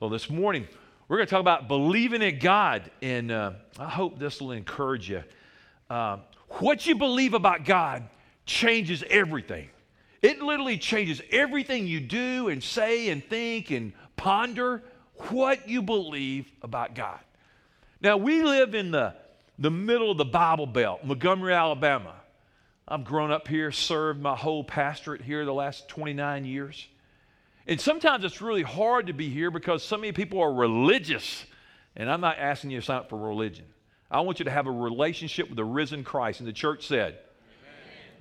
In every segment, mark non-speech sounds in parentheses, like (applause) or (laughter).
Well, this morning, we're going to talk about believing in God, and uh, I hope this will encourage you. Uh, what you believe about God changes everything. It literally changes everything you do and say and think and ponder what you believe about God. Now, we live in the, the middle of the Bible Belt, Montgomery, Alabama. I've grown up here, served my whole pastorate here the last 29 years. And sometimes it's really hard to be here because so many people are religious. And I'm not asking you to sign up for religion. I want you to have a relationship with the risen Christ. And the church said,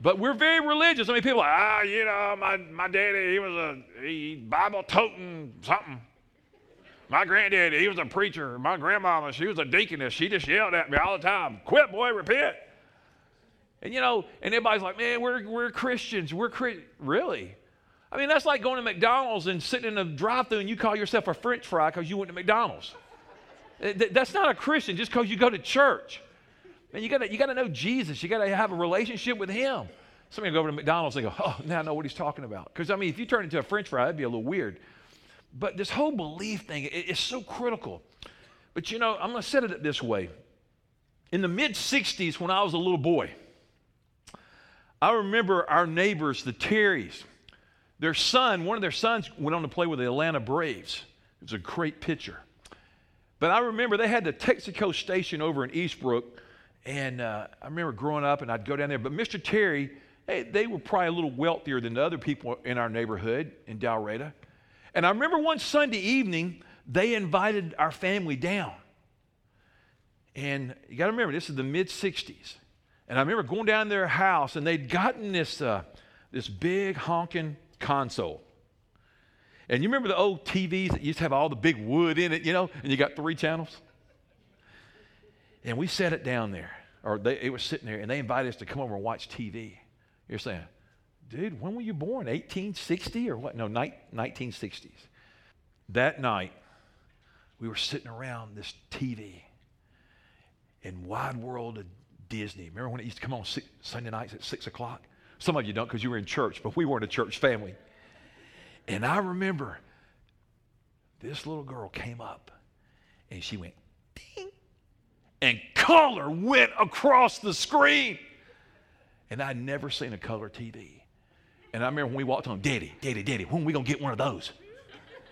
but we're very religious. I mean, people are like, ah, you know, my, my daddy, he was a he Bible toting something. My granddaddy, he was a preacher. My grandmama, she was a deaconess. She just yelled at me all the time, quit, boy, repent. And you know, and everybody's like, man, we're, we're Christians. We're Chri-. really. I mean, that's like going to McDonald's and sitting in a drive-through and you call yourself a French fry because you went to McDonald's. That's not a Christian just because you go to church. And you got you to know Jesus. You got to have a relationship with Him. Somebody go over to McDonald's and go, oh, now I know what he's talking about. Because, I mean, if you turn into a French fry, that'd be a little weird. But this whole belief thing is so critical. But, you know, I'm going to set it this way. In the mid 60s, when I was a little boy, I remember our neighbors, the Terrys, their son, one of their sons went on to play with the Atlanta Braves. It was a great pitcher. But I remember they had the Texaco station over in Eastbrook, and uh, I remember growing up and I'd go down there. But Mr. Terry, hey, they were probably a little wealthier than the other people in our neighborhood in Dalraida. And I remember one Sunday evening, they invited our family down. And you got to remember, this is the mid 60s. And I remember going down their house, and they'd gotten this, uh, this big honking console. And you remember the old TVs that used to have all the big wood in it, you know, and you got three channels? And we set it down there, or they, it was sitting there, and they invited us to come over and watch TV. You're saying, dude, when were you born? 1860 or what? No, ni- 1960s. That night, we were sitting around this TV in Wide World of Disney. Remember when it used to come on Sunday nights at 6 o'clock? Some of you don't because you were in church, but we weren't a church family. And I remember this little girl came up and she went ding, and color went across the screen. And I'd never seen a color TV. And I remember when we walked home, Daddy, Daddy, Daddy, when we to get one of those?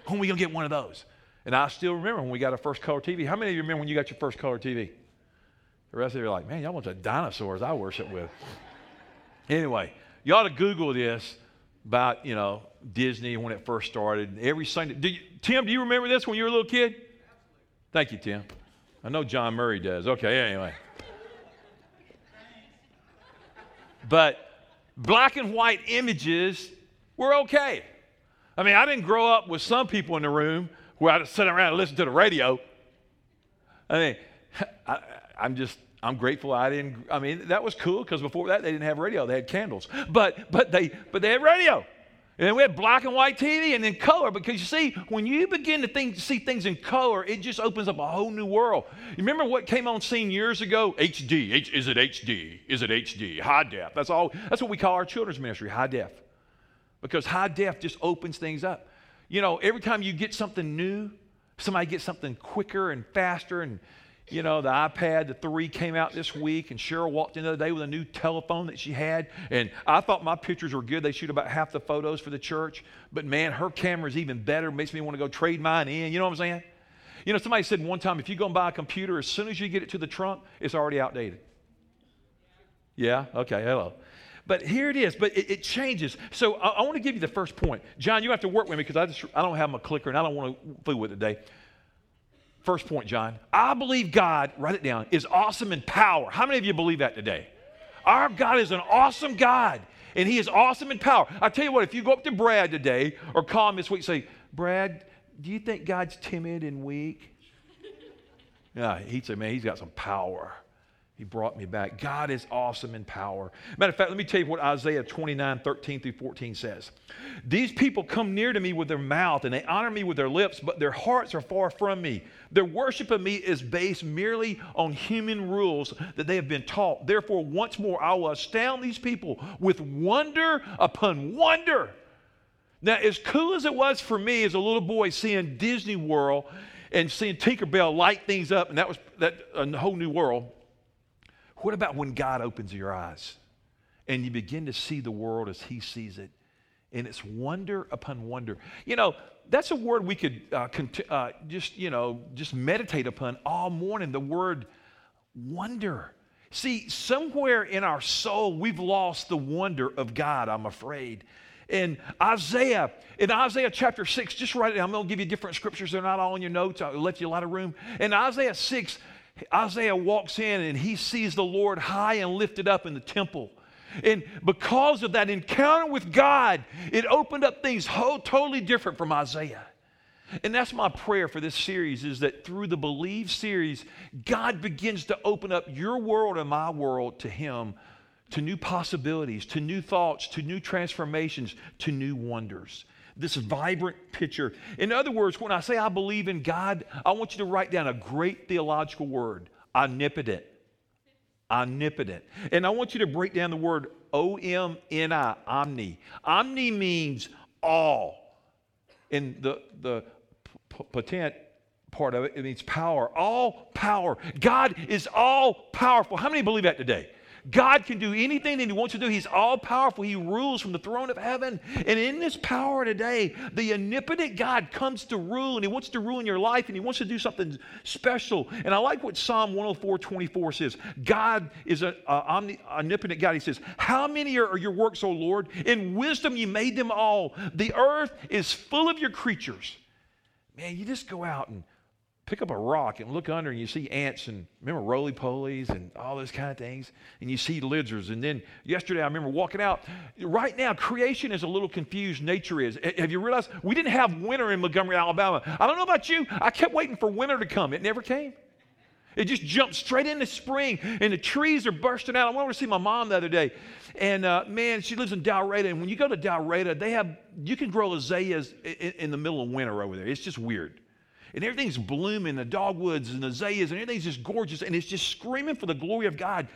When we to get one of those? And I still remember when we got our first color TV. How many of you remember when you got your first color TV? The rest of you are like, man, y'all want the dinosaurs I worship with. Anyway, you ought to Google this about, you know, Disney when it first started. Every Sunday. Do you, Tim, do you remember this when you were a little kid? Thank you, Tim. I know John Murray does. Okay, anyway. But black and white images were okay. I mean, I didn't grow up with some people in the room where I'd sit around and listen to the radio. I mean, (laughs) I, I'm just I'm grateful I didn't. I mean, that was cool because before that they didn't have radio; they had candles. But but they but they had radio, and then we had black and white TV, and then color. Because you see, when you begin to think see things in color, it just opens up a whole new world. You remember what came on scene years ago? HD. H, is it HD? Is it HD? High def. That's all. That's what we call our children's ministry, high def, because high def just opens things up. You know, every time you get something new, somebody gets something quicker and faster and you know, the iPad, the 3 came out this week, and Cheryl walked in the other day with a new telephone that she had. And I thought my pictures were good. They shoot about half the photos for the church. But man, her camera's even better. Makes me want to go trade mine in. You know what I'm saying? You know, somebody said one time if you go and buy a computer, as soon as you get it to the trunk, it's already outdated. Yeah? Okay, hello. But here it is, but it, it changes. So I, I want to give you the first point. John, you have to work with me because I, just, I don't have my clicker and I don't want to fool with it today. First point, John. I believe God, write it down, is awesome in power. How many of you believe that today? Our God is an awesome God, and He is awesome in power. I tell you what, if you go up to Brad today or call him this week, say, Brad, do you think God's timid and weak? Yeah, he'd say, man, he's got some power. He brought me back. God is awesome in power. Matter of fact, let me tell you what Isaiah 29, 13 through 14 says. These people come near to me with their mouth and they honor me with their lips, but their hearts are far from me. Their worship of me is based merely on human rules that they have been taught. Therefore, once more, I will astound these people with wonder upon wonder. Now, as cool as it was for me as a little boy seeing Disney World and seeing Tinkerbell light things up, and that was that a whole new world. What about when God opens your eyes and you begin to see the world as He sees it? And it's wonder upon wonder. You know, that's a word we could uh, cont- uh, just, you know, just meditate upon all morning. The word wonder. See, somewhere in our soul, we've lost the wonder of God, I'm afraid. In Isaiah, in Isaiah chapter 6, just write it down. I'm going to give you different scriptures. They're not all in your notes. I'll let you a lot of room. In Isaiah 6, Isaiah walks in and he sees the Lord high and lifted up in the temple. And because of that encounter with God, it opened up things whole, totally different from Isaiah. And that's my prayer for this series is that through the Believe series, God begins to open up your world and my world to Him, to new possibilities, to new thoughts, to new transformations, to new wonders. This vibrant picture. In other words, when I say I believe in God, I want you to write down a great theological word omnipotent. Omnipotent. And I want you to break down the word O M N I, omni. Omni means all. In the, the potent part of it, it means power. All power. God is all powerful. How many believe that today? God can do anything that He wants to do. He's all powerful. He rules from the throne of heaven. And in this power today, the omnipotent God comes to rule and He wants to rule in your life and He wants to do something special. And I like what Psalm 104 24 says God is an omnipotent God. He says, How many are your works, O Lord? In wisdom you made them all. The earth is full of your creatures. Man, you just go out and pick up a rock and look under and you see ants and remember roly polies and all those kind of things? And you see lizards. And then yesterday i remember walking out. Right now creation is a little confused nature is. Have you realized? We didn't have winter in montgomery alabama. I don't know about you. I kept waiting for winter to come. It never came. It just jumped straight into spring and the trees are bursting out. I went over to see my mom the other day and uh, man she lives in dalraida and when you go to dalraida they have you can grow azaleas in, in the middle of winter over there. It's just weird and everything's blooming, the dogwoods and the azaleas, and everything's just gorgeous, and it's just screaming for the glory of God.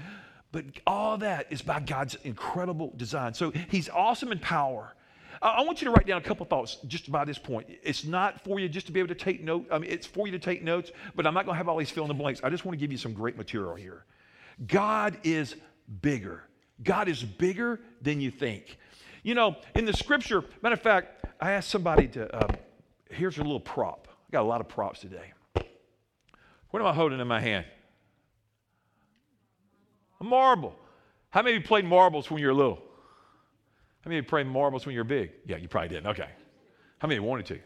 But all that is by God's incredible design. So He's awesome in power. I want you to write down a couple thoughts just by this point. It's not for you just to be able to take notes. I mean, it's for you to take notes, but I'm not going to have all these fill in the blanks. I just want to give you some great material here. God is bigger. God is bigger than you think. You know, in the scripture, matter of fact, I asked somebody to, uh, here's a little prop. I got a lot of props today. What am I holding in my hand? A marble. How many of you played marbles when you were little? How many of you played marbles when you were big? Yeah, you probably didn't. Okay. How many wanted to?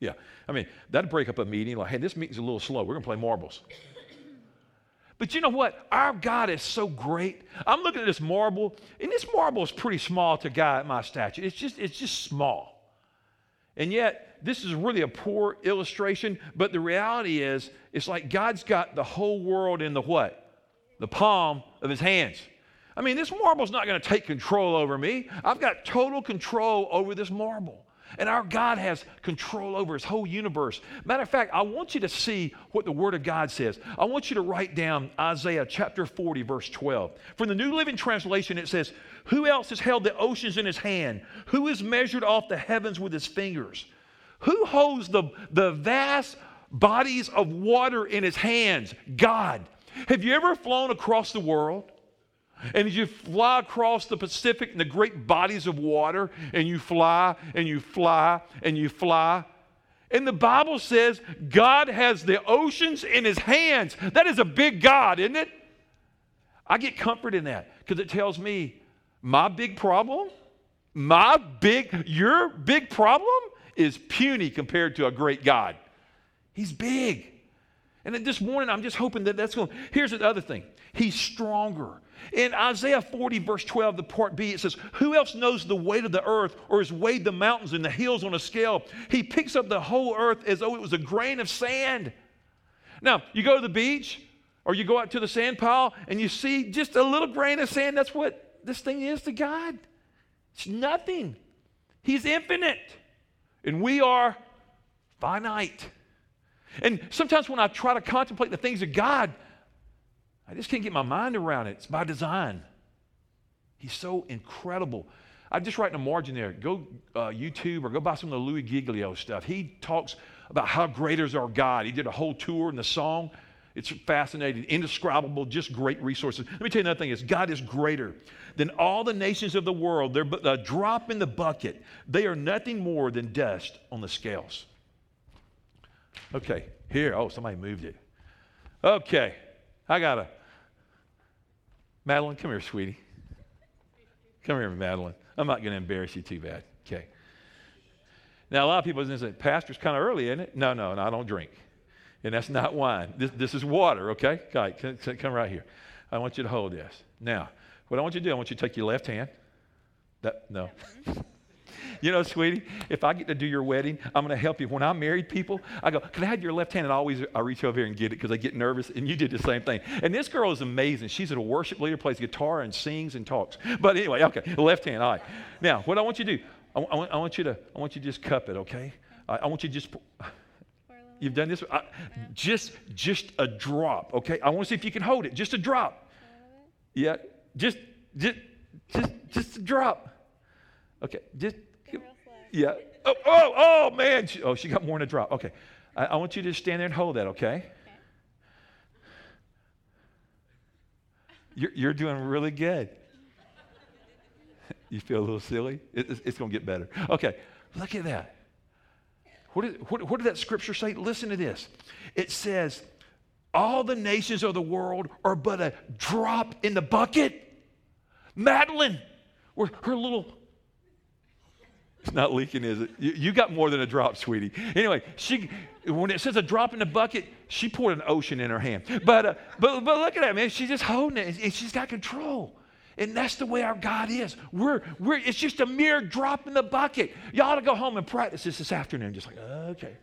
Yeah. I mean, that'd break up a meeting like, hey, this meeting's a little slow. We're going to play marbles. But you know what? Our God is so great. I'm looking at this marble, and this marble is pretty small to a guy at my stature. It's just, it's just small. And yet, this is really a poor illustration, but the reality is, it's like God's got the whole world in the what? The palm of his hands. I mean, this marble's not going to take control over me. I've got total control over this marble. And our God has control over his whole universe. Matter of fact, I want you to see what the Word of God says. I want you to write down Isaiah chapter 40, verse 12. From the New Living Translation, it says, Who else has held the oceans in his hand? Who has measured off the heavens with his fingers? Who holds the, the vast bodies of water in his hands? God. Have you ever flown across the world? And as you fly across the Pacific and the great bodies of water, and you fly and you fly and you fly. And the Bible says God has the oceans in his hands. That is a big God, isn't it? I get comfort in that because it tells me my big problem, my big, your big problem is puny compared to a great God. He's big. And this morning, I'm just hoping that that's going. Here's the other thing He's stronger. In Isaiah 40, verse 12, the part B, it says, Who else knows the weight of the earth or has weighed the mountains and the hills on a scale? He picks up the whole earth as though it was a grain of sand. Now, you go to the beach or you go out to the sand pile and you see just a little grain of sand. That's what this thing is to God. It's nothing. He's infinite and we are finite. And sometimes when I try to contemplate the things of God, I just can't get my mind around it. It's by design. He's so incredible. I just write in a margin there. Go uh, YouTube or go buy some of the Louis Giglio stuff. He talks about how great is our God. He did a whole tour in the song. It's fascinating, indescribable, just great resources. Let me tell you another thing is God is greater than all the nations of the world. They're a drop in the bucket. They are nothing more than dust on the scales. Okay, here. Oh, somebody moved it. Okay, I got a. Madeline, come here, sweetie. Come here, Madeline. I'm not going to embarrass you too bad. Okay. Now, a lot of people are going to say, Pastor's kind of early, isn't it? No, no, no, I don't drink. And that's not wine. This, this is water, okay? Right, come, come right here. I want you to hold this. Now, what I want you to do, I want you to take your left hand. That, no. (laughs) you know, sweetie, if I get to do your wedding, I'm going to help you. When I married people, I go, can I have your left hand? And I always I reach over here and get it because I get nervous. And you did the same thing. And this girl is amazing. She's a worship leader, plays guitar and sings and talks. But anyway, okay, left hand. All right. Now, what I want you to do, I, I, I want you to, I want you to just cup it, okay? I, I want you to just. You've done this? I, just, just a drop, okay? I want to see if you can hold it. Just a drop. Yeah, just, just, just, just a drop. Okay, just, yeah. Oh, oh, oh, man. She, oh, she got more than a drop. Okay. I, I want you to stand there and hold that, okay? okay. You're, you're doing really good. you feel a little silly? It, it's, it's going to get better. Okay, look at that. What did, what, what did that scripture say? Listen to this. It says, All the nations of the world are but a drop in the bucket. Madeline, her, her little it's not leaking, is it? You, you, got more than a drop, sweetie. Anyway, she when it says a drop in the bucket, she poured an ocean in her hand. But uh, but but look at that, man. She's just holding it, she's got control. And that's the way our God is. We're, we're, it's just a mere drop in the bucket. You ought to go home and practice this this afternoon. Just like, okay.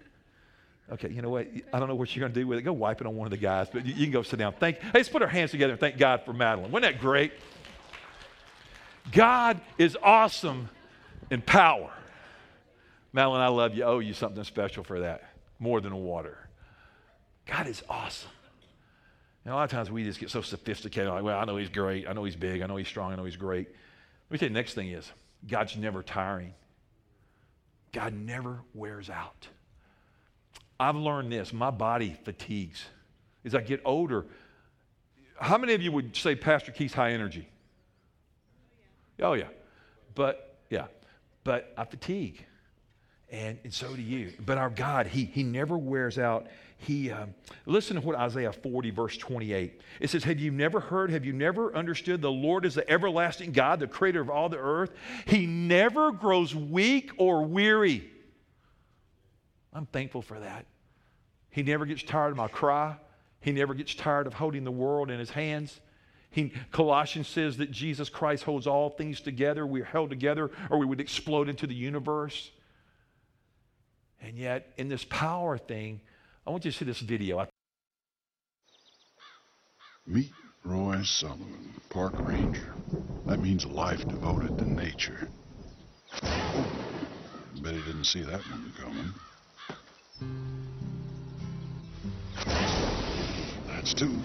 Okay, you know what? I don't know what you're going to do with it. Go wipe it on one of the guys, but you, you can go sit down. Thank, hey, let's put our hands together and thank God for Madeline. Wasn't that great? God is awesome in power. Madeline, I love you. I owe you something special for that, more than water. God is awesome. And a lot of times we just get so sophisticated, like, well, I know he's great. I know he's big. I know he's strong. I know he's great. Let me tell you the next thing is God's never tiring. God never wears out. I've learned this my body fatigues. As I get older, how many of you would say Pastor Keith's high energy? Oh, yeah. But, yeah. But I fatigue. And, and so do you. But our God, He, he never wears out he um, listen to what isaiah 40 verse 28 it says have you never heard have you never understood the lord is the everlasting god the creator of all the earth? He never grows weak or weary. I'm thankful for that. He never gets tired of my cry. He never gets tired of holding the world in his hands. He, Colossians says that Jesus Christ holds all things together. We're held together, or we would explode into the universe. And yet, in this power thing, I want you to see this video. Meet Roy Solomon, park ranger. That means a life devoted to nature. Bet he didn't see that one coming. That's two.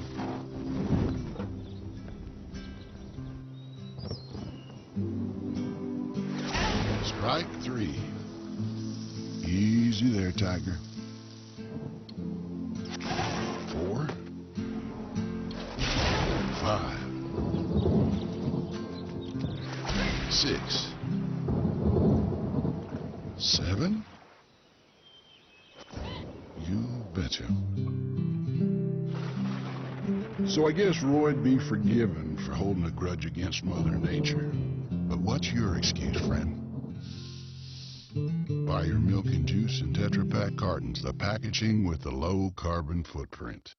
Strike three. Easy there, Tiger. Guess Roy'd be forgiven for holding a grudge against Mother Nature. But what's your excuse, friend? Buy your milk and juice in Tetra Pak cartons, the packaging with the low carbon footprint.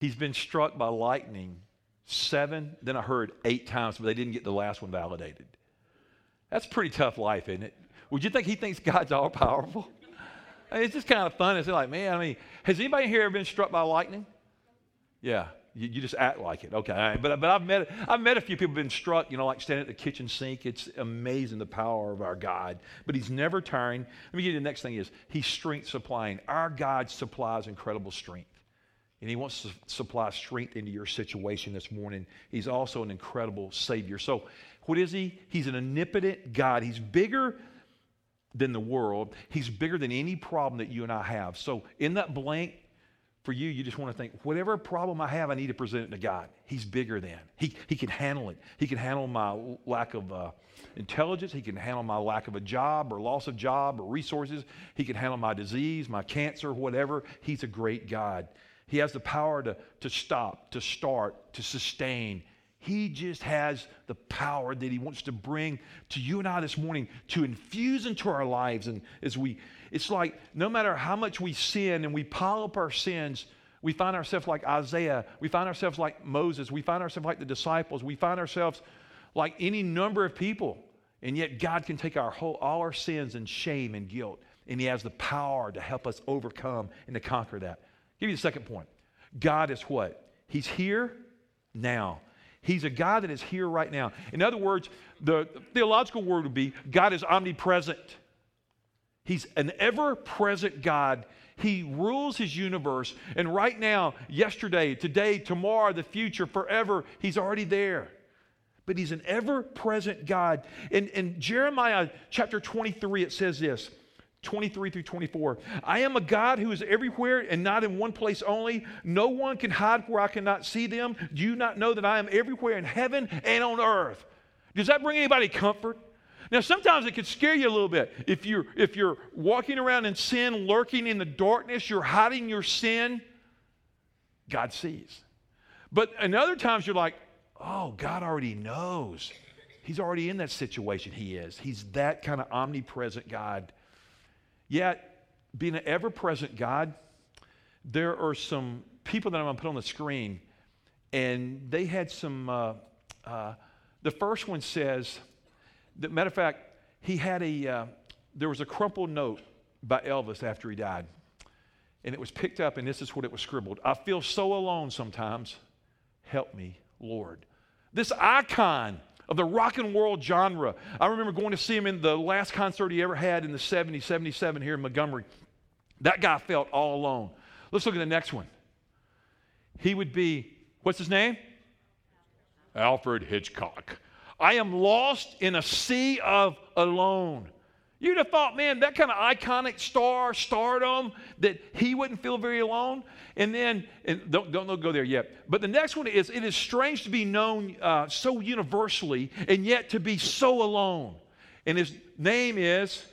He's been struck by lightning seven, then I heard eight times, but they didn't get the last one validated. That's pretty tough life, isn't it? Would you think he thinks God's all powerful? It's just kind of fun. It's like, man, I mean, has anybody here ever been struck by lightning? Yeah, you, you just act like it. Okay, but, but I've, met, I've met a few people been struck, you know, like standing at the kitchen sink. It's amazing the power of our God. But he's never tiring. Let me give you the next thing is he's strength supplying. Our God supplies incredible strength. and He wants to supply strength into your situation this morning. He's also an incredible Savior. So, what is He? He's an omnipotent God. He's bigger than the world, He's bigger than any problem that you and I have. So, in that blank, for you, you just want to think, whatever problem I have, I need to present it to God. He's bigger than. He, he can handle it. He can handle my lack of uh, intelligence. He can handle my lack of a job or loss of job or resources. He can handle my disease, my cancer, whatever. He's a great God. He has the power to, to stop, to start, to sustain. He just has the power that He wants to bring to you and I this morning to infuse into our lives. And as we, it's like no matter how much we sin and we pile up our sins, we find ourselves like Isaiah. We find ourselves like Moses. We find ourselves like the disciples. We find ourselves like any number of people. And yet, God can take our whole, all our sins and shame and guilt, and He has the power to help us overcome and to conquer that. I'll give you the second point. God is what? He's here now. He's a God that is here right now. In other words, the theological word would be God is omnipresent. He's an ever present God. He rules his universe. And right now, yesterday, today, tomorrow, the future, forever, he's already there. But he's an ever present God. In, in Jeremiah chapter 23, it says this 23 through 24. I am a God who is everywhere and not in one place only. No one can hide where I cannot see them. Do you not know that I am everywhere in heaven and on earth? Does that bring anybody comfort? Now, sometimes it could scare you a little bit. If you're, if you're walking around in sin, lurking in the darkness, you're hiding your sin, God sees. But in other times, you're like, oh, God already knows. He's already in that situation. He is. He's that kind of omnipresent God. Yet, being an ever present God, there are some people that I'm going to put on the screen, and they had some. Uh, uh, the first one says, that, matter of fact, he had a, uh, there was a crumpled note by Elvis after he died. And it was picked up, and this is what it was scribbled I feel so alone sometimes. Help me, Lord. This icon of the rock and roll genre. I remember going to see him in the last concert he ever had in the 70s, 77 here in Montgomery. That guy felt all alone. Let's look at the next one. He would be, what's his name? Alfred Hitchcock. I am lost in a sea of alone. You'd have thought, man, that kind of iconic star, stardom, that he wouldn't feel very alone. And then, and don't, don't go there yet. But the next one is it is strange to be known uh, so universally and yet to be so alone. And his name is.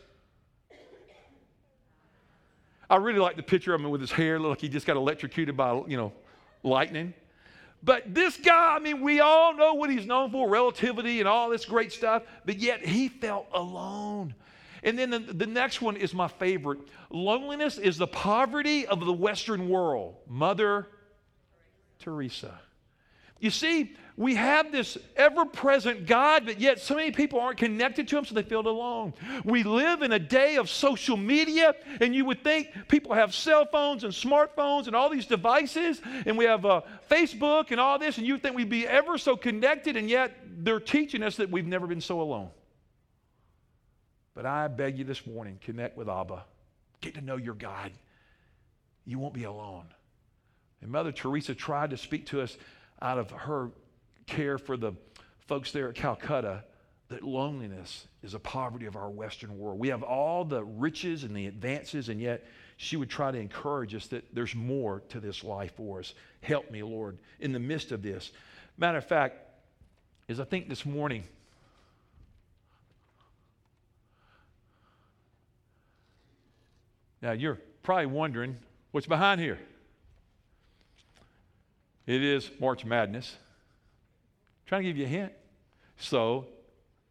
I really like the picture of him with his hair, look like he just got electrocuted by, you know, lightning. But this guy, I mean, we all know what he's known for relativity and all this great stuff, but yet he felt alone. And then the, the, next one is my favorite. Loneliness is the poverty of the Western world. Mother Teresa. You see, we have this ever present God, but yet so many people aren't connected to Him, so they feel alone. We live in a day of social media, and you would think people have cell phones and smartphones and all these devices, and we have uh, Facebook and all this, and you'd think we'd be ever so connected, and yet they're teaching us that we've never been so alone. But I beg you this morning connect with Abba, get to know your God. You won't be alone. And Mother Teresa tried to speak to us out of her care for the folks there at Calcutta that loneliness is a poverty of our Western world. We have all the riches and the advances, and yet she would try to encourage us that there's more to this life for us. Help me, Lord, in the midst of this. Matter of fact, is I think this morning, now you're probably wondering what's behind here. It is March Madness. I'm trying to give you a hint. So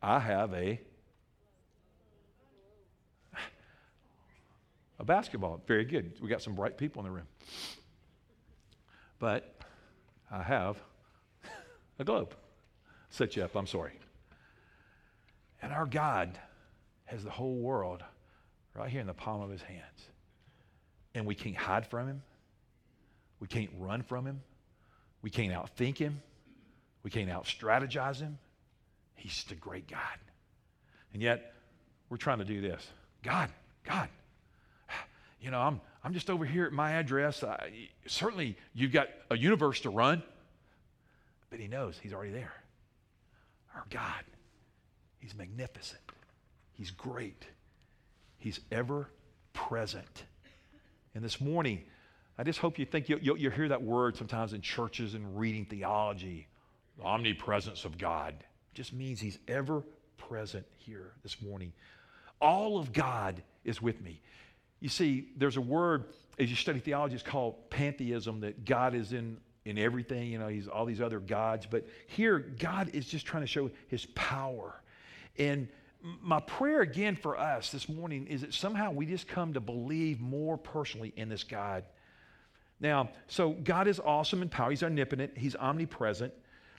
I have a a basketball. Very good. We got some bright people in the room. But I have a globe. Set you up, I'm sorry. And our God has the whole world right here in the palm of his hands. And we can't hide from him. We can't run from him. We can't outthink him. We can't out strategize him. He's just a great God. And yet, we're trying to do this God, God, you know, I'm, I'm just over here at my address. I, certainly, you've got a universe to run, but He knows He's already there. Our God, He's magnificent, He's great, He's ever present. And this morning, I just hope you think you'll, you'll, you'll hear that word sometimes in churches and reading theology the omnipresence of God. It just means He's ever present here this morning. All of God is with me. You see, there's a word as you study theology, it's called pantheism, that God is in, in everything. You know, He's all these other gods. But here, God is just trying to show His power. And my prayer again for us this morning is that somehow we just come to believe more personally in this God. Now, so God is awesome in power. He's omnipotent. He's omnipresent.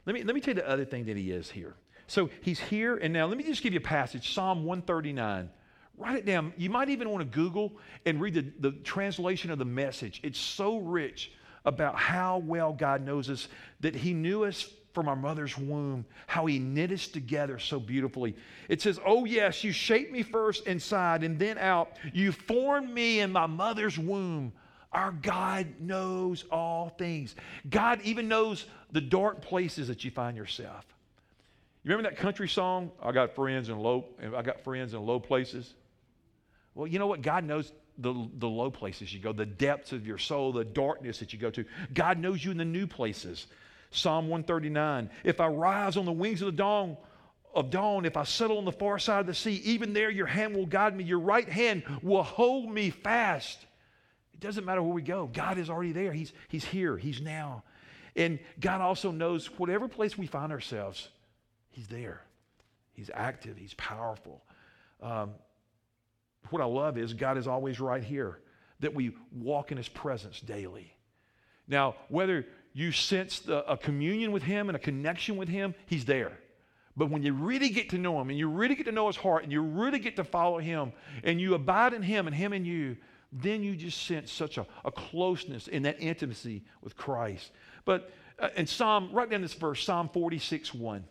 Let me, let me tell you the other thing that he is here. So he's here, and now let me just give you a passage Psalm 139. Write it down. You might even want to Google and read the, the translation of the message. It's so rich about how well God knows us, that He knew us from our mother's womb, how He knit us together so beautifully. It says, Oh, yes, you shaped me first inside and then out. You formed me in my mother's womb. Our God knows all things. God even knows the dark places that you find yourself. You remember that country song? I got friends in low, I got friends in low places. Well, you know what? God knows the, the low places you go, the depths of your soul, the darkness that you go to. God knows you in the new places. Psalm 139. If I rise on the wings of the dawn, of dawn, if I settle on the far side of the sea, even there your hand will guide me. Your right hand will hold me fast. It doesn't matter where we go. God is already there. He's, he's here. He's now. And God also knows whatever place we find ourselves, He's there. He's active. He's powerful. Um, what I love is God is always right here, that we walk in His presence daily. Now, whether you sense the, a communion with Him and a connection with Him, He's there. But when you really get to know Him and you really get to know His heart and you really get to follow Him and you abide in Him and Him in you, then you just sense such a, a closeness in that intimacy with Christ. But uh, in Psalm, write down this verse, Psalm 46 1.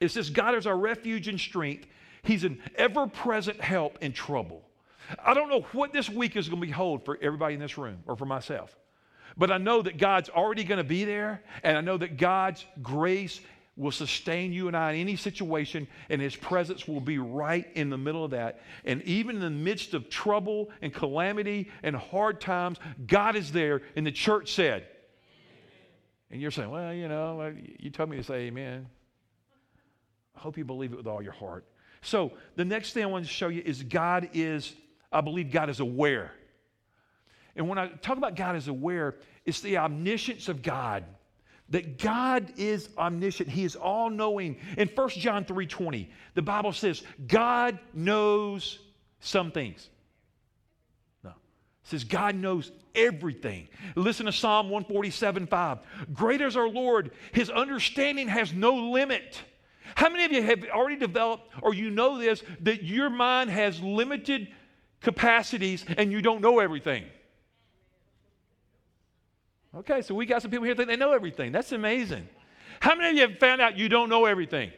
It says, God is our refuge and strength. He's an ever present help in trouble. I don't know what this week is going to behold for everybody in this room or for myself, but I know that God's already going to be there, and I know that God's grace will sustain you and I in any situation, and His presence will be right in the middle of that. And even in the midst of trouble and calamity and hard times, God is there, and the church said, and you're saying, well, you know, you told me to say amen. I hope you believe it with all your heart. So, the next thing I want to show you is God is, I believe God is aware. And when I talk about God is aware, it's the omniscience of God. That God is omniscient. He is all knowing. In 1 John 3:20, the Bible says, God knows some things. No. It says God knows everything. Listen to Psalm 147 5. Great is our Lord, his understanding has no limit. How many of you have already developed, or you know this, that your mind has limited capacities and you don't know everything? Okay, so we got some people here that they know everything. That's amazing. How many of you have found out you don't know everything?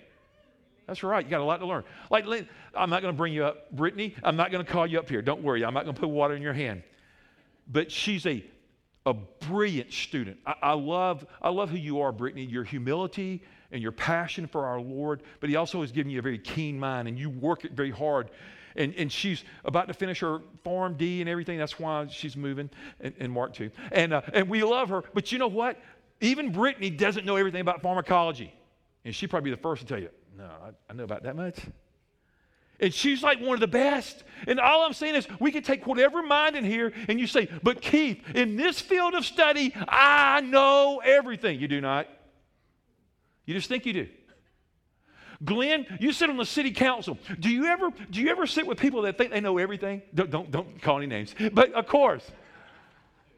That's right. You got a lot to learn. Like, I'm not going to bring you up, Brittany. I'm not going to call you up here. Don't worry. I'm not going to put water in your hand. But she's a, a brilliant student. I, I love, I love who you are, Brittany. Your humility, and your passion for our Lord, but He also has given you a very keen mind and you work it very hard. And, and she's about to finish her Pharm D and everything. That's why she's moving, in, and Mark too. And, uh, and we love her. But you know what? Even Brittany doesn't know everything about pharmacology. And she'd probably be the first to tell you, no, I, I know about that much. And she's like one of the best. And all I'm saying is, we can take whatever mind in here and you say, but Keith, in this field of study, I know everything. You do not. You just think you do. Glenn, you sit on the city council. Do you ever do you ever sit with people that think they know everything? Don't don't, don't call any names. But of course.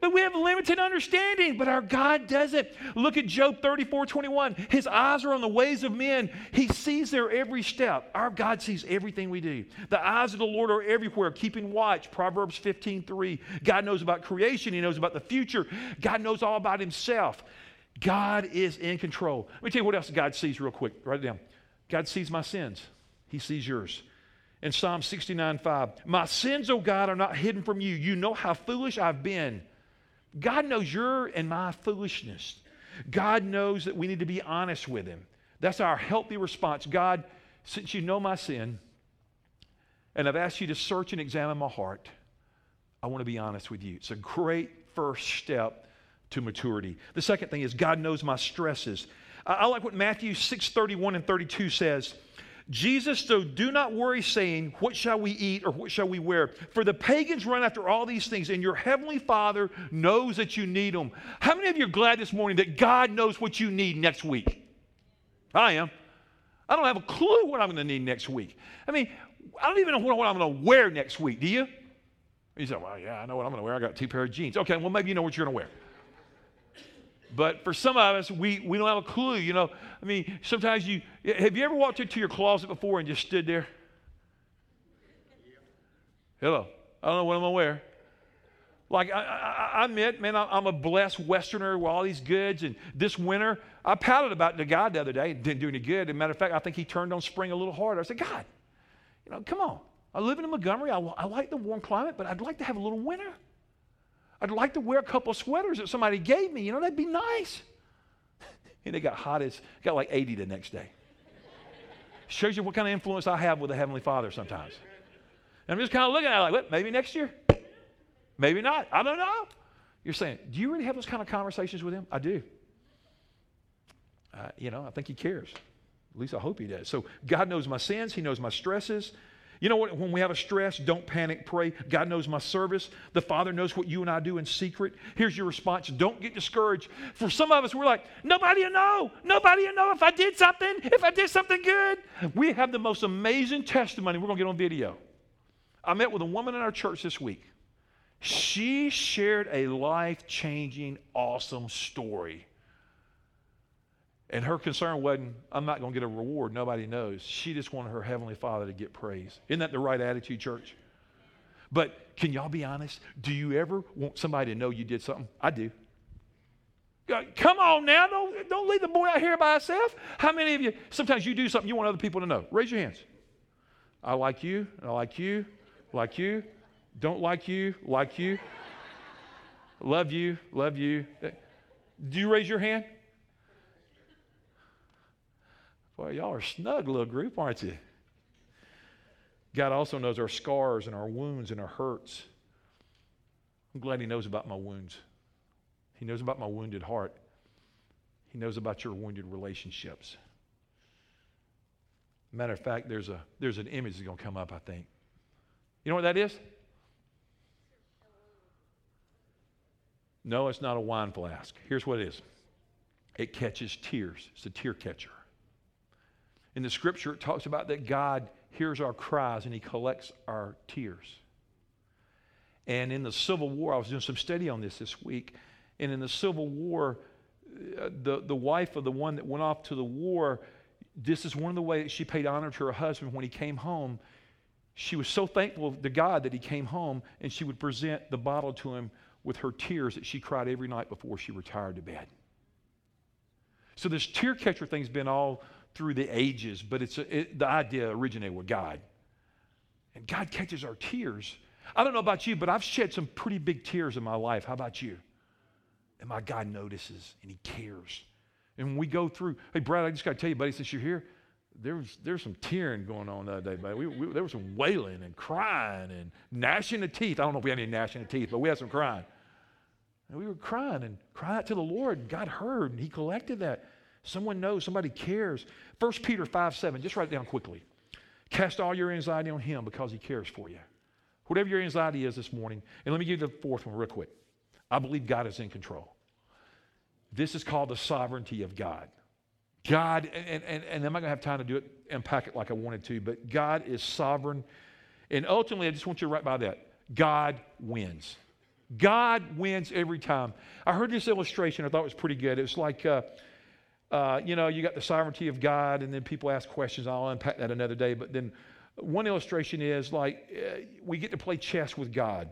But we have limited understanding, but our God doesn't. Look at Job 34 21. His eyes are on the ways of men. He sees their every step. Our God sees everything we do. The eyes of the Lord are everywhere, keeping watch. Proverbs 15 3. God knows about creation, He knows about the future. God knows all about Himself. God is in control. Let me tell you what else God sees real quick. Write it down. God sees my sins, He sees yours. in Psalm 69 5. My sins, O God, are not hidden from you. You know how foolish I've been. God knows your and my foolishness. God knows that we need to be honest with Him. That's our healthy response. God, since you know my sin, and I've asked you to search and examine my heart, I want to be honest with you. It's a great first step to maturity. The second thing is God knows my stresses. I, like what Matthew 6 31 and 32 says. Jesus, so do not worry, saying, What shall we eat or what shall we wear? For the pagans run after all these things, and your heavenly Father knows that you need them. How many of you are glad this morning that God knows what you need next week? I am. I don't have a clue what I'm going to need next week. I mean, I don't even know what I'm going to wear next week. Do you? You say, Well, yeah, I know what I'm going to wear. I got two pair of jeans. Okay, well, maybe you know what you're going to wear. But for some of us, we, we don't have a clue. You know, I mean, sometimes you have you ever walked into your closet before and just stood there? Hello, I don't know what I'm gonna wear. Like I, I, I admit, man, I'm a blessed Westerner with all these goods. And this winter, I pouted about the God the other day. Didn't do any good. As a matter of fact, I think he turned on spring a little harder. I said, God, you know, come on. I live in Montgomery. I, I like the warm climate, but I'd like to have a little winter. I'd like to wear a couple sweaters that somebody gave me. You know, that'd be nice. (laughs) and it got hot as, got like 80 the next day. Shows you what kind of influence I have with the Heavenly Father sometimes. And I'm just kind of looking at it like, what, maybe next year? Maybe not. I don't know. You're saying, do you really have those kind of conversations with him? I do. Uh, you know, I think he cares. At least I hope he does. So God knows my sins, he knows my stresses, you know what? When we have a stress, don't panic, pray. God knows my service. The Father knows what you and I do in secret. Here's your response don't get discouraged. For some of us, we're like, nobody will know. Nobody will know if I did something, if I did something good. We have the most amazing testimony. We're going to get on video. I met with a woman in our church this week. She shared a life changing, awesome story and her concern wasn't, I'm not going to get a reward. Nobody knows. She just wanted her Heavenly Father to get praise. Isn't that the right attitude, church? But can y'all be honest? Do you ever want somebody to know you did something? I do. Come on now, don't, don't leave the boy out here by himself. How many of you, sometimes you do something you want other people to know? Raise your hands. I like you, I like you, like you, don't like you, like you, love you, love you. Do you raise your hand? Boy, y'all are snug little group, aren't you? God also knows our scars and our wounds and our hurts. I'm glad He knows about my wounds. He knows about my wounded heart. He knows about your wounded relationships. Matter of fact, there's, a, there's an image that's going to come up, I think. You know what that is? No, it's not a wine flask. Here's what it is it catches tears, it's a tear catcher. In the scripture, it talks about that God hears our cries and he collects our tears. And in the Civil War, I was doing some study on this this week, and in the Civil War, uh, the, the wife of the one that went off to the war, this is one of the ways she paid honor to her husband when he came home. She was so thankful to God that he came home, and she would present the bottle to him with her tears that she cried every night before she retired to bed. So this tear catcher thing's been all through the ages, but it's a, it, the idea originated with God. And God catches our tears. I don't know about you, but I've shed some pretty big tears in my life. How about you? And my God notices and He cares. And we go through, hey, Brad, I just got to tell you, buddy, since you're here, there was, there was some tearing going on the other day, buddy. We, we, there was some wailing and crying and gnashing of teeth. I don't know if we had any gnashing of teeth, but we had some crying. And we were crying and crying out to the Lord, and God heard, and He collected that. Someone knows, somebody cares. 1 Peter 5 7, just write it down quickly. Cast all your anxiety on him because he cares for you. Whatever your anxiety is this morning, and let me give you the fourth one real quick. I believe God is in control. This is called the sovereignty of God. God, and, and, and I'm not going to have time to do it, and unpack it like I wanted to, but God is sovereign. And ultimately, I just want you to write by that God wins. God wins every time. I heard this illustration, I thought it was pretty good. It was like, uh, uh, you know, you got the sovereignty of God, and then people ask questions. I'll unpack that another day. But then one illustration is like uh, we get to play chess with God.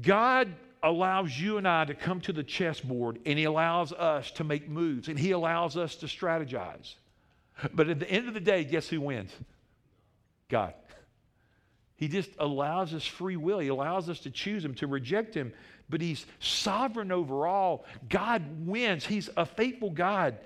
God allows you and I to come to the chessboard, and He allows us to make moves, and He allows us to strategize. But at the end of the day, guess who wins? God. He just allows us free will. He allows us to choose Him, to reject Him. But He's sovereign over all. God wins. He's a faithful God.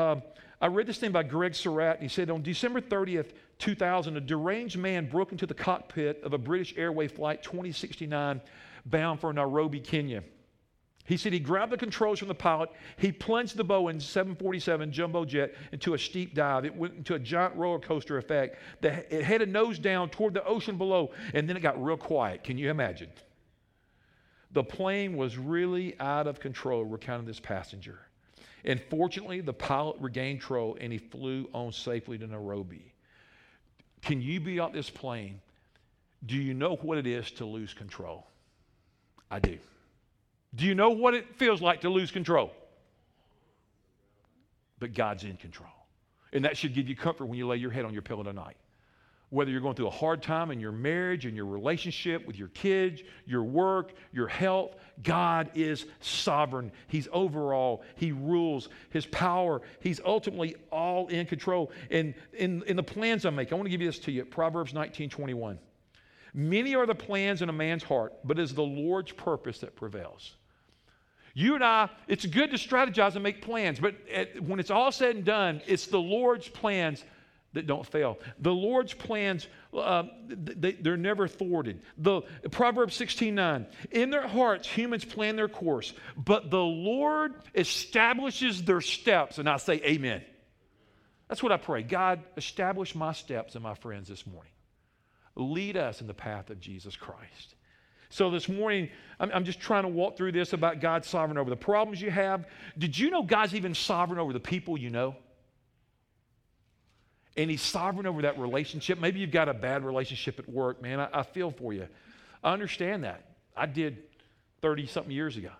Um, I read this thing by Greg Surratt, and he said on December 30th, 2000, a deranged man broke into the cockpit of a British Airway flight 2069 bound for Nairobi, Kenya. He said he grabbed the controls from the pilot. He plunged the Boeing 747 jumbo jet into a steep dive. It went into a giant roller coaster effect. it headed nose down toward the ocean below, and then it got real quiet. Can you imagine? The plane was really out of control, recounted this passenger. And fortunately, the pilot regained control and he flew on safely to Nairobi. Can you be on this plane? Do you know what it is to lose control? I do. Do you know what it feels like to lose control? But God's in control. And that should give you comfort when you lay your head on your pillow tonight whether you're going through a hard time in your marriage, in your relationship with your kids, your work, your health, God is sovereign. He's overall. He rules. His power, He's ultimately all in control. And in, in the plans I make, I want to give you this to you Proverbs 19 21. Many are the plans in a man's heart, but it is the Lord's purpose that prevails. You and I, it's good to strategize and make plans, but at, when it's all said and done, it's the Lord's plans that don't fail. The Lord's plans, uh, they, are never thwarted. The Proverbs 16 9. In their hearts, humans plan their course, but the Lord establishes their steps. And I say, Amen. That's what I pray. God, establish my steps and my friends this morning. Lead us in the path of Jesus Christ. So this morning, I'm, I'm just trying to walk through this about God's sovereign over the problems you have. Did you know God's even sovereign over the people you know? And he's sovereign over that relationship. Maybe you've got a bad relationship at work, man. I, I feel for you. I understand that. I did 30 something years ago.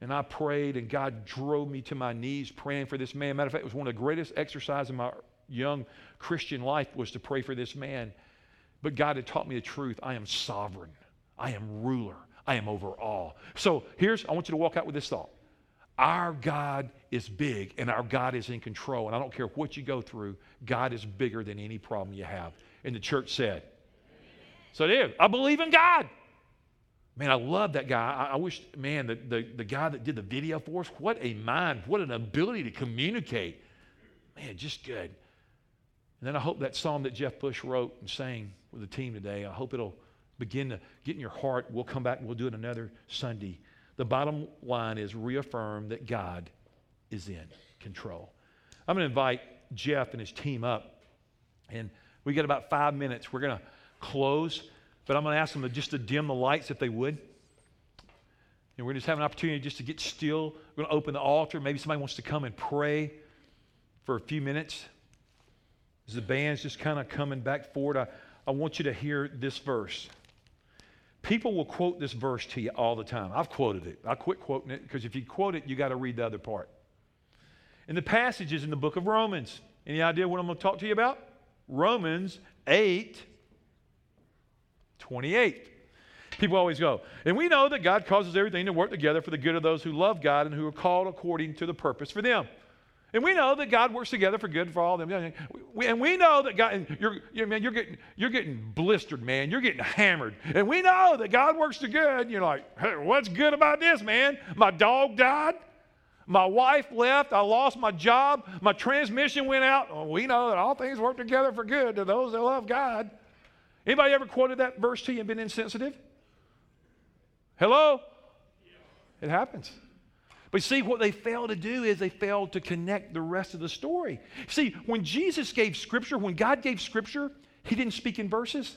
And I prayed, and God drove me to my knees praying for this man. Matter of fact, it was one of the greatest exercises in my young Christian life was to pray for this man. But God had taught me the truth. I am sovereign. I am ruler. I am over all. So here's, I want you to walk out with this thought. Our God is big and our God is in control. And I don't care what you go through, God is bigger than any problem you have. And the church said, So it is. I believe in God. Man, I love that guy. I, I wish, man, the, the, the guy that did the video for us, what a mind, what an ability to communicate. Man, just good. And then I hope that psalm that Jeff Bush wrote and sang with the team today, I hope it'll begin to get in your heart. We'll come back and we'll do it another Sunday. The bottom line is reaffirm that God is in control. I'm going to invite Jeff and his team up, and we got about five minutes. We're going to close, but I'm going to ask them to just to dim the lights if they would. And we're going to just have an opportunity just to get still. We're going to open the altar. Maybe somebody wants to come and pray for a few minutes. As the band's just kind of coming back forward, I, I want you to hear this verse. People will quote this verse to you all the time. I've quoted it. I quit quoting it because if you quote it, you got to read the other part. And the passage is in the book of Romans. Any idea what I'm going to talk to you about? Romans 8 28. People always go, and we know that God causes everything to work together for the good of those who love God and who are called according to the purpose for them. And we know that God works together for good for all them. And we know that God, you're, you're, man, you're, getting, you're getting blistered, man. You're getting hammered. And we know that God works to good. And You're like, hey, what's good about this, man? My dog died. My wife left. I lost my job. My transmission went out. Well, we know that all things work together for good to those that love God. Anybody ever quoted that verse to you and been insensitive? Hello? It happens. But see, what they failed to do is they failed to connect the rest of the story. See, when Jesus gave Scripture, when God gave Scripture, He didn't speak in verses.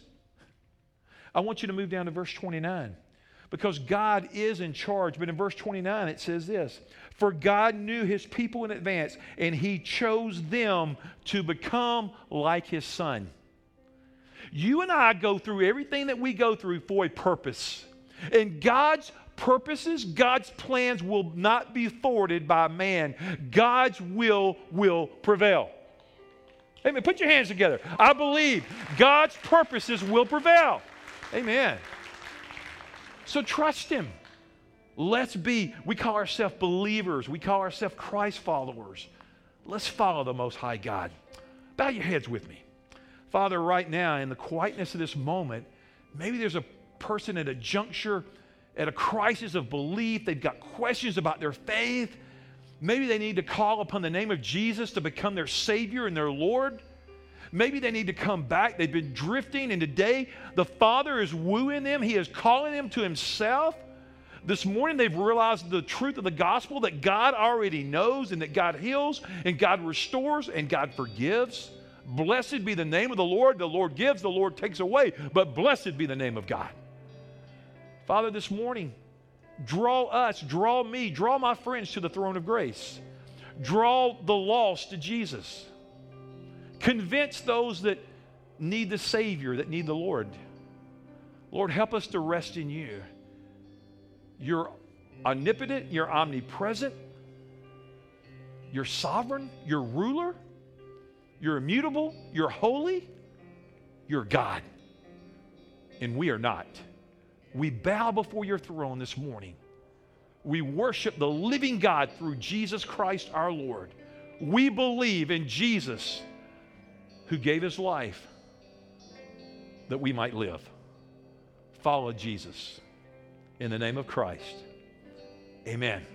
I want you to move down to verse 29 because God is in charge. But in verse 29, it says this For God knew His people in advance, and He chose them to become like His Son. You and I go through everything that we go through for a purpose. And God's purposes, God's plans will not be thwarted by man. God's will will prevail. Amen. Put your hands together. I believe God's purposes will prevail. Amen. So trust Him. Let's be, we call ourselves believers, we call ourselves Christ followers. Let's follow the Most High God. Bow your heads with me. Father, right now, in the quietness of this moment, maybe there's a person at a juncture, at a crisis of belief. They've got questions about their faith. Maybe they need to call upon the name of Jesus to become their Savior and their Lord. Maybe they need to come back. They've been drifting, and today the Father is wooing them. He is calling them to Himself. This morning they've realized the truth of the gospel that God already knows and that God heals and God restores and God forgives. Blessed be the name of the Lord. The Lord gives, the Lord takes away, but blessed be the name of God. Father, this morning, draw us, draw me, draw my friends to the throne of grace. Draw the lost to Jesus. Convince those that need the Savior, that need the Lord. Lord, help us to rest in you. You're omnipotent, you're omnipresent, you're sovereign, you're ruler, you're immutable, you're holy, you're God. And we are not. We bow before your throne this morning. We worship the living God through Jesus Christ our Lord. We believe in Jesus who gave his life that we might live. Follow Jesus in the name of Christ. Amen.